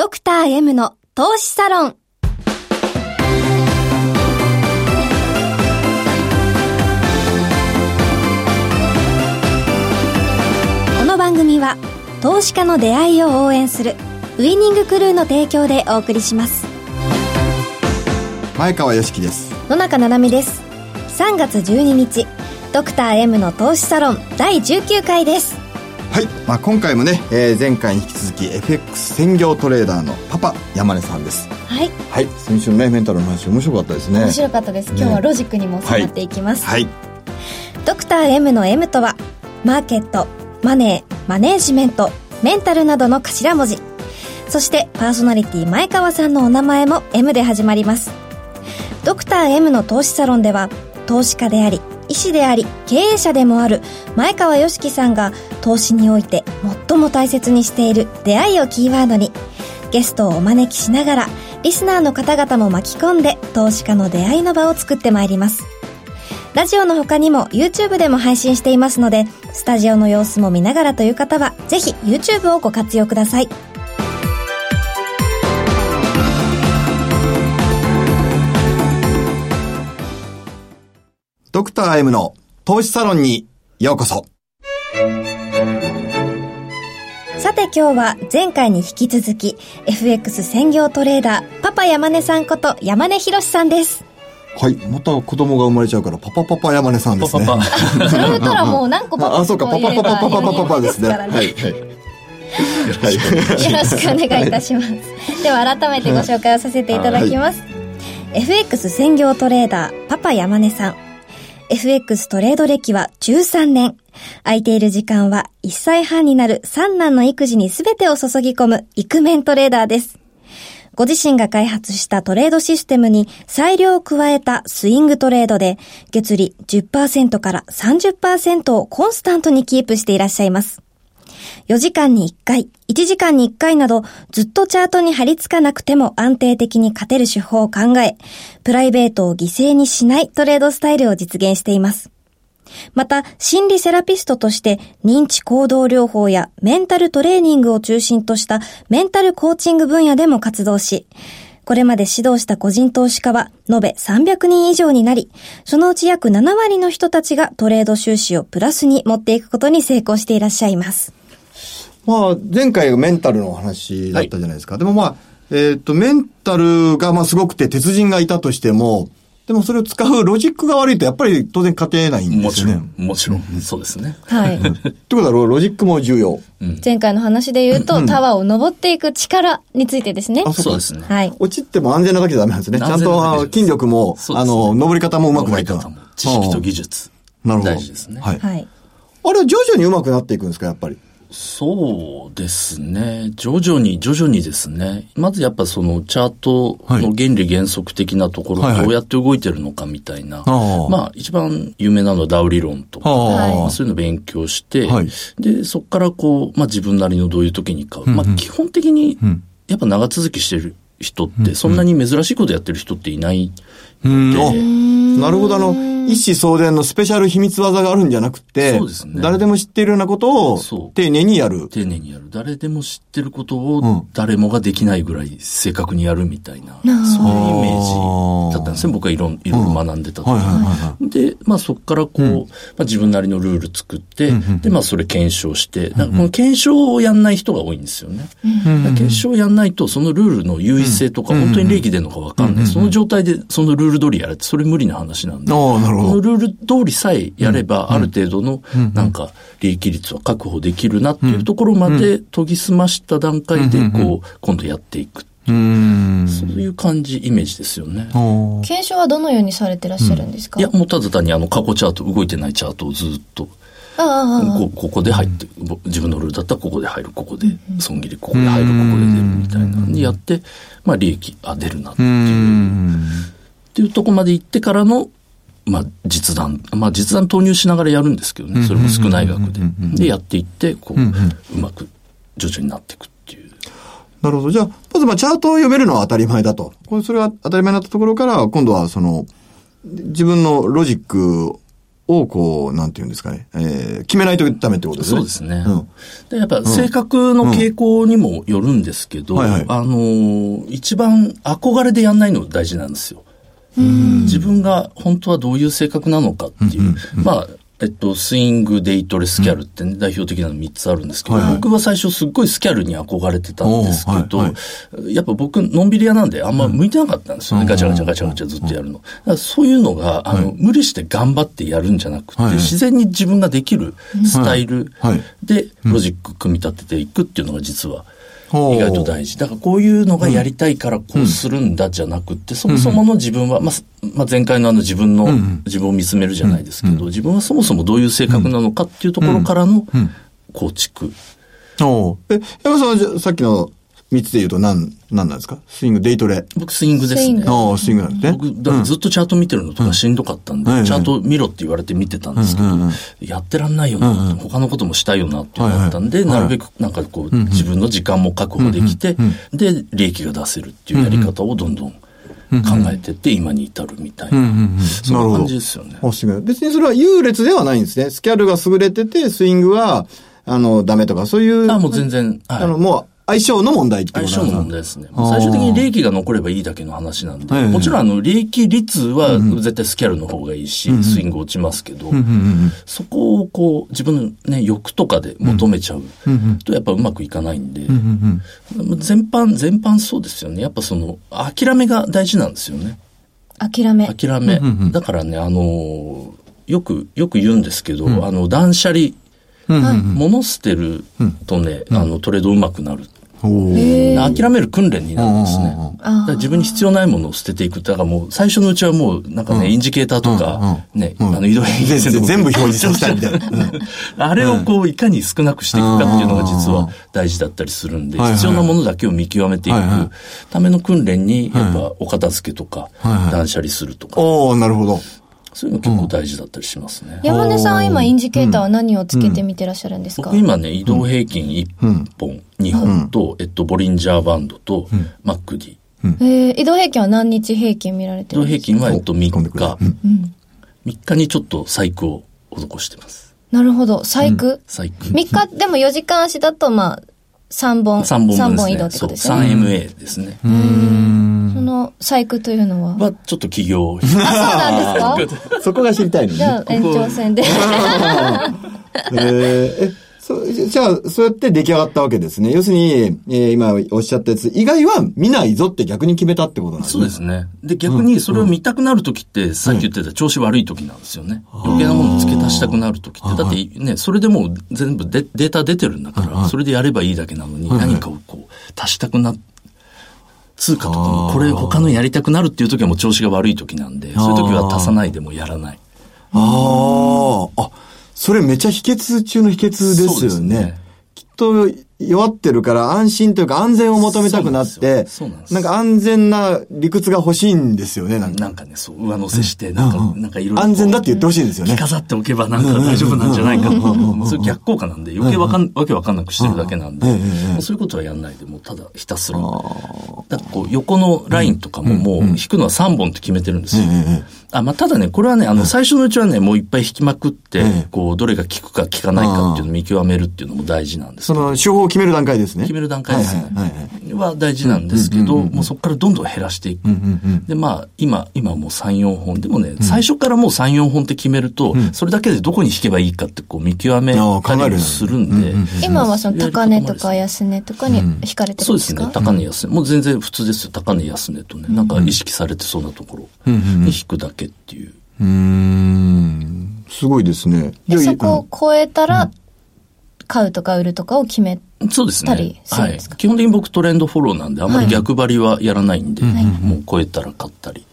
ドクター M の投資サロン。この番組は投資家の出会いを応援するウイニングクルーの提供でお送りします。前川良樹です。野中七海です。3月12日ドクター M の投資サロン第19回ですはい、まあ、今回もね、えー、前回に引き続き FX 専業トレーダーのパパ山根さんです。はい。はい。先週のねメンタルの話面白かったですね。面白かったです。今日はロジックにも迫っていきます、はい、はい、ドクター M の M とはマーケットマネーマネージメントメンタルなどの頭文字。そしてパーソナリティ前川さんのお名前も M で始まります。ドクター M の投資サロンでは投資家であり医師であり経営者でもある前川良樹さんが投資において最も大切にしている出会いをキーワードにゲストをお招きしながらリスナーの方々も巻き込んで投資家の出会いの場を作ってまいります。ラジオの他にも YouTube でも配信していますのでスタジオの様子も見ながらという方はぜひ YouTube をご活用ください。ドクター M の投資サロンにようこそ。さて今日は前回に引き続き FX 専業トレーダーパパ山根さんこと山根博さんです。はい。また子供が生まれちゃうから、パパパパ山根さんですね。パパパそれ言ったらもう何個パパあ、そうか、パパパパパパパパパですね。はい。はい。よろしくお願いいたします。では改めてご紹介をさせていただきます。FX 専業トレーダー、パパ山根さん。FX トレード歴は13年。空いている時間は1歳半になる三男の育児に全てを注ぎ込むイクメントレーダーです。ご自身が開発したトレードシステムに裁量を加えたスイングトレードで月利10%から30%をコンスタントにキープしていらっしゃいます。4時間に1回、1時間に1回など、ずっとチャートに張り付かなくても安定的に勝てる手法を考え、プライベートを犠牲にしないトレードスタイルを実現しています。また、心理セラピストとして認知行動療法やメンタルトレーニングを中心としたメンタルコーチング分野でも活動し、これまで指導した個人投資家は延べ300人以上になり、そのうち約7割の人たちがトレード収支をプラスに持っていくことに成功していらっしゃいます。まあ、前回がメンタルの話だったじゃないですか。はい、でもまあ、えっ、ー、と、メンタルがまあすごくて鉄人がいたとしても、でもそれを使うロジックが悪いとやっぱり当然勝てないんですよね。もちろん、もちろん、そうですね。はい。ってことはロジックも重要。うん、前回の話で言うと、うん、タワーを登っていく力についてですね。あそうですね。はい。落ちても安全なだけじゃダメなんですね。ちゃんと筋力も、ね、あの、登り方も上手くないと。知識と技術。なるほど。大事ですね。はい。はい。あれは徐々に上手くなっていくんですか、やっぱり？そうですね。徐々に、徐々にですね。まずやっぱそのチャートの原理原則的なところ、どうやって動いてるのかみたいな。まあ一番有名なのはダウ理論とか、まあ、そういうのを勉強して、はい、で、そこからこう、まあ自分なりのどういう時に買う。うんうん、まあ基本的に、やっぱ長続きしてる人って、そんなに珍しいことやってる人っていないので。なるほど、あの、一子相伝のスペシャル秘密技があるんじゃなくて、そうですね。誰でも知っているようなことを、丁寧にやる。丁寧にやる。誰でも知ってることを、誰もができないぐらい正確にやるみたいな、うん、そういうイメージだったんですね。僕はいろいろ学んでたと、うんで、まあそこからこう、うん、まあ、自分なりのルール作って、うんで、まあそれ検証して、この検証をやんない人が多いんですよね。検証をやんないと、そのルールの優位性とか、本当に利益出るのかわかんない。その状態でそのルール通りやれって、それ無理な話なんで。ああ、なるほど。このルール通りさえやれば、ある程度の、なんか、利益率は確保できるなっていうところまで研ぎ澄ました段階で、こう、今度やっていく。うん。そういう感じ、イメージですよね。検証はどのようにされてらっしゃるんですか、いや、もうただ単にあの過去チャート、動いてないチャートをずっと、こここで入って、自分のルールだったらここで入る、ここで損切り、ここで入る、ここで出るみたいなにやって、まあ利益、あ、出るなっていう。っていうとこまで行ってからの、まあ、実弾、まあ、実弾投入しながらやるんですけどね、それも少ない額で。で、やっていって、こう、うまく徐々になっていくっていう。なるほど。じゃあ、まずまあ、チャートを読めるのは当たり前だと。これ、それが当たり前になったところから、今度はその、自分のロジックをを、こう、なんていうんですかね、えー、決めないとダメってことですね。そうですね。うん、でやっぱ性格の傾向にもよるんですけど、あの、一番憧れでやんないの大事なんですよ。自分が本当はどういう性格なのかっていう、まあ、えっと、スイング、デイトレ、スキャルってね、うん、代表的なの3つあるんですけど、はいはい、僕は最初すっごいスキャルに憧れてたんですけど、はいはい、やっぱ僕、のんびり屋なんであんま向いてなかったんですよね。うん、ガチャガチャガチャガチャずっとやるの。そういうのが、あの、はい、無理して頑張ってやるんじゃなくて、自然に自分ができるスタイルで、ロジック組み立てていくっていうのが実は、意外と大事。だからこういうのがやりたいからこうするんだじゃなくて、そもそもの自分は、まあ、まあ、前回のあの自分の、自分を見つめるじゃないですけど、自分はそもそもどういう性格なのかっていうところからの構築。おえ、山さんはさっきの三つで言うと何、何なんですか？スイング、デイトレ。僕スイングですね。ああ、スイングなんですね。僕、だからずっとチャート見てるのとかしんどかったんで、うん、チャート見ろって言われて見てたんですけど、うんうんうん、やってらんないよな、うんうん、他のこともしたいよなって思ったんで、はいはい、なるべくなんかこう、自分の時間も確保できて、で、利益が出せるっていうやり方をどんどん考えてって今に至るみたいな、うんうんうん、そんな感じですよね。別にそれは優劣ではないんですね。スキャルが優れてて、スイングは、あの、ダメとか、そういう。あ、もう全然。はい、あの、もう、相性の問題ってこと相性の問題ですね。最終的に利益が残ればいいだけの話なんで、もちろんあの、利益率は絶対スキャルの方がいいし、スイング落ちますけど、そこをこう、自分のね、欲とかで求めちゃうとやっぱうまくいかないんで、全般、全般そうですよね。やっぱその、諦めが大事なんですよね。諦め。諦め。だからね、あの、よく、よく言うんですけど、あの、断捨離、物捨てるとね、あの、トレードうまくなる。諦める訓練になるんですね。自分に必要ないものを捨てていく。だからもう最初のうちはもうなんかね、インジケーターとか、ね、あの移動変線とか。全部表示させたみたいな。あれをこういかに少なくしていくかっていうのが実は大事だったりするんで、必要なものだけを見極めていくための訓練に、やっぱお片付けとか、断捨離するとか。おなるほど。そういうの結構大事だったりしますね。山根さんは今インジケーターは何をつけて見てらっしゃるんですか、僕今ね、移動平均1本、2本と、えっと、ボリンジャーバンドと、マックディ。えー、移動平均は何日平均見られてるんですか？移動平均は、えっと、3日。3日にちょっと細工を施してます。なるほど。細工、細工。3日、でも4時間足だと、まあ、3本。3本、3本移動ってことですね。3MA ですね。うん。その細工というのは？は、ちょっと企業。あ、そうなんですか？そこが知りたいのね。じゃあ、延長戦で。えー、そじゃあ、そうやって出来上がったわけですね。要するに、えー、今おっしゃったやつ、以外は見ないぞって逆に決めたってことなんですね。そうですね。で、逆にそれを見たくなるときって、うん、さっき言ってた調子悪いときなんですよね。うん、余計なものを付け足したくなるときって。だってね、それでもう全部デデータ出てるんだから、それでやればいいだけなのに、何かをこう、足したくなって、通貨とかも、これ他のやりたくなるっていう時はもう調子が悪い時なんで、そういう時は足さないでもやらない。ああ、あ、それめちゃ秘訣中の秘訣ですよね。きっと弱ってるから安心というか安全を求めたくなって、なんか安全な理屈が欲しいんですよね、なんか。なんかね、そう、上乗せして、なんか、うん、なんかいろいろ。安全だって言ってほしいんですよね。着飾っておけばなんか大丈夫なんじゃないか。それ逆効果なんで、余計わかん、わけわかんなくしてるだけなんで、そういうことはやんないで、もうただひたすら。だこう、横のラインとかももう引くのは3本って決めてるんですよ。あ、まあ、ただね、これはね、あの、最初のうちはね、もういっぱい引きまくって、こう、どれが効くか効かないかっていうのを見極めるっていうのも大事なんですその、手法を決める段階ですね。決める段階ですね。は大事なんですけど、もうそこからどんどん減らしていく。で、まあ、今、今もう3、4本。でもね、最初からもう3、4本って決めると、それだけでどこに引けばいいかってこう見極めたりするんで。今はその高値とか安値とかに引かれてるんですか、そうですね。高値安値。もう全然普通ですよ。高値安値とね。なんか意識されてそうなところに引くだけっていう。うん。すごいですね。そこを超えたら、買うとか売るとかを決めそうですね。はい。基本的に僕トレンドフォローなんで、あんまり逆張りはやらないんで、はい、もう超えたら買ったり。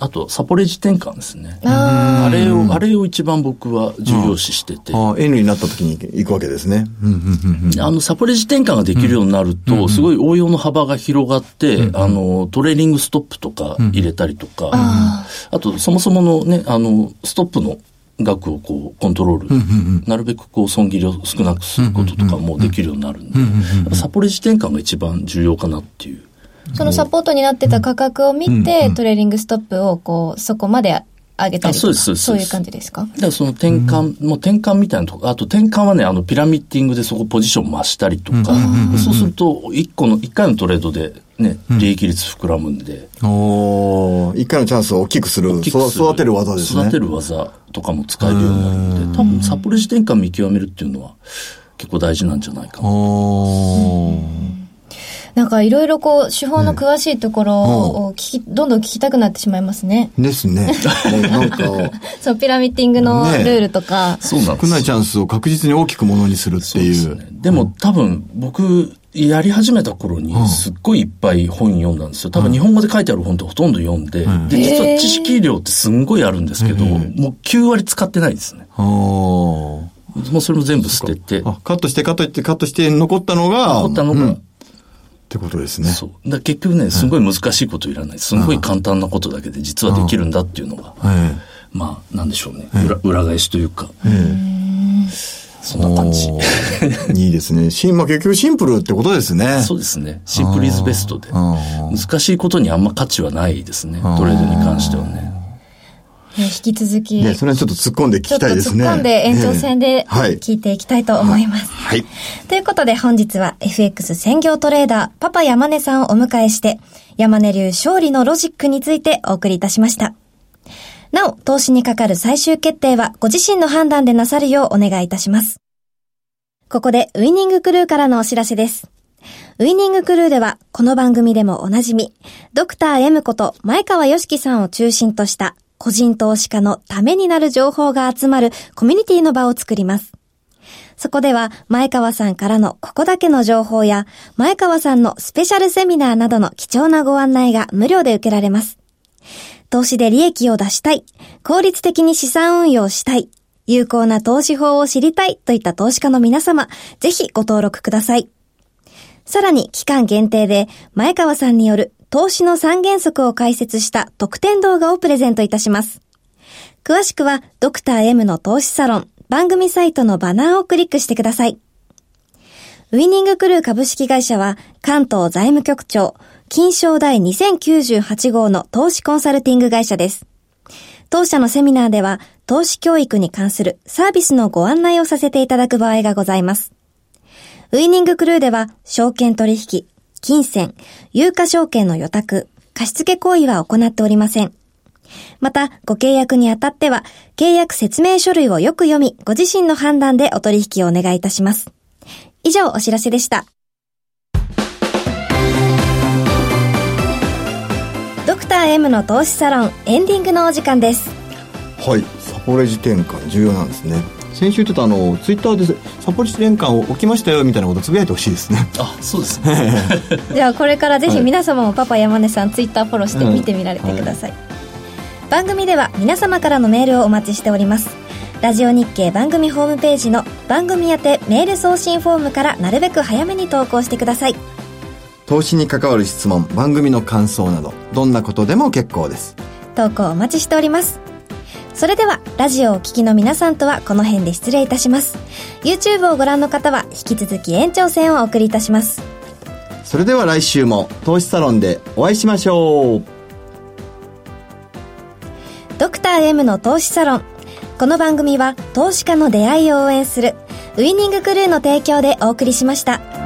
あと、サポレジ転換ですね。あれを、あれを一番僕は重要視してて。ああ、N になった時に行くわけですね。あの、サポレジ転換ができるようになると、すごい応用の幅が広がって、あの、トレーリングストップとか入れたりとか、あと、そもそものね、あの、ストップの額をこうコントロール、なるべくこう損切りを少なくすることとかもできるようになるんで、サポレジ転換が一番重要かなっていう。そのサポートになってた価格を見て、トレーリングストップをこう、そこまで上げたりとか。そうですそうです。そういう感じですか？だからその転換、もう転換みたいなとこ、あと転換はね、あの、ピラミッティングでそこポジション増したりとか、そうすると、一個の、一回のトレードでね、利益率膨らむんで。おー一回のチャンスを大きくする、育てる技ですね。育てる技とかも使えるようになるので、多分、サポレジ転換見極めるっていうのは、結構大事なんじゃないかな。おーなんかいろいろこう、手法の詳しいところを聞き、どんどん聞きたくなってしまいますね。ですね。なんか、そう、ピラミッティングのルねールとか。そうなんです少ないチャンスを確実に大きくものにするっていう。ですね。でも多分僕、やり始めた頃にすっごいいっぱい本読んだんですよ。多分日本語で書いてある本ってほとんど読んで、で、実は知識量ってすんごいあるんですけど、もう9割使ってないですね。もうそれも全部捨てて、あ、カットしてカットしてカットして残ったのが、残ったのが、うん。ってことですね。そう。だ結局ね、すごい難しいこといらない。すごい簡単なことだけで実はできるんだっていうのが、えまあ、なんでしょうね。裏裏返しというか、ええそんな感じ。いいですね。しんまあ、結局シンプルってことですね。そうですね。シンプルイズベストで。あ難しいことにあんま価値はないですね。トレードに関してはね。ね引き続き、ね、それはちょっと突っ込んで聞ちょっと突っきたいですね。込んで延長戦で。聞いていきたいと思います。はい。ということで本日は FX 専業トレーダーパパ山根さんをお迎えして山根流勝利のロジックについてお送りいたしました。なお、投資にかかる最終決定はご自身の判断でなさるようお願いいたします。ここでウイニングクルーからのお知らせです。ウイニングクルーでは、この番組でもおなじみ、ドクター M こと前川良樹さんを中心とした個人投資家のためになる情報が集まるコミュニティの場を作ります。そこでは、前川さんからのここだけの情報や、前川さんのスペシャルセミナーなどの貴重なご案内が無料で受けられます。投資で利益を出したい、効率的に資産運用したい、有効な投資法を知りたいといった投資家の皆様、ぜひご登録ください。さらに期間限定で前川さんによる投資の三原則を解説した特典動画をプレゼントいたします。詳しくはドクター M の投資サロン番組サイトのバナーをクリックしてください。ウイニングクルー株式会社は関東財務局長金賞第2098号の投資コンサルティング会社です。当社のセミナーでは投資教育に関するサービスのご案内をさせていただく場合がございます。ウイニングクルーでは、証券取引、金銭、有価証券の予託、貸付行為は行っておりません。また、ご契約にあたっては、契約説明書類をよく読み、ご自身の判断でお取引をお願いいたします。以上、お知らせでした。ドクター M の投資サロン、エンディングのお時間です。はい。サポレジ転換重要なんですね。先週言ってたあの、ツイッターでサポレジ転換を起きましたよみたいなことつぶやいてほしいですね。あ、そうですね。じゃあこれからぜひはい皆様もパパ山根さんツイッターフォローして見てみられてください、番組では皆様からのメールをお待ちしておりますラジオ日経番組ホームページの番組宛てメール送信フォームからなるべく早めに投稿してください投資に関わる質問、番組の感想など、どんなことでも結構です。投稿お待ちしておりますそれではラジオをお聞きの皆さんとはこの辺で失礼いたします YouTube をご覧の方は引き続き延長戦をお送りいたしますそれでは来週も投資サロンでお会いしましょう。ドクター M の投資サロン。この番組は投資家の出会いを応援するウイニングクルーの提供でお送りしました。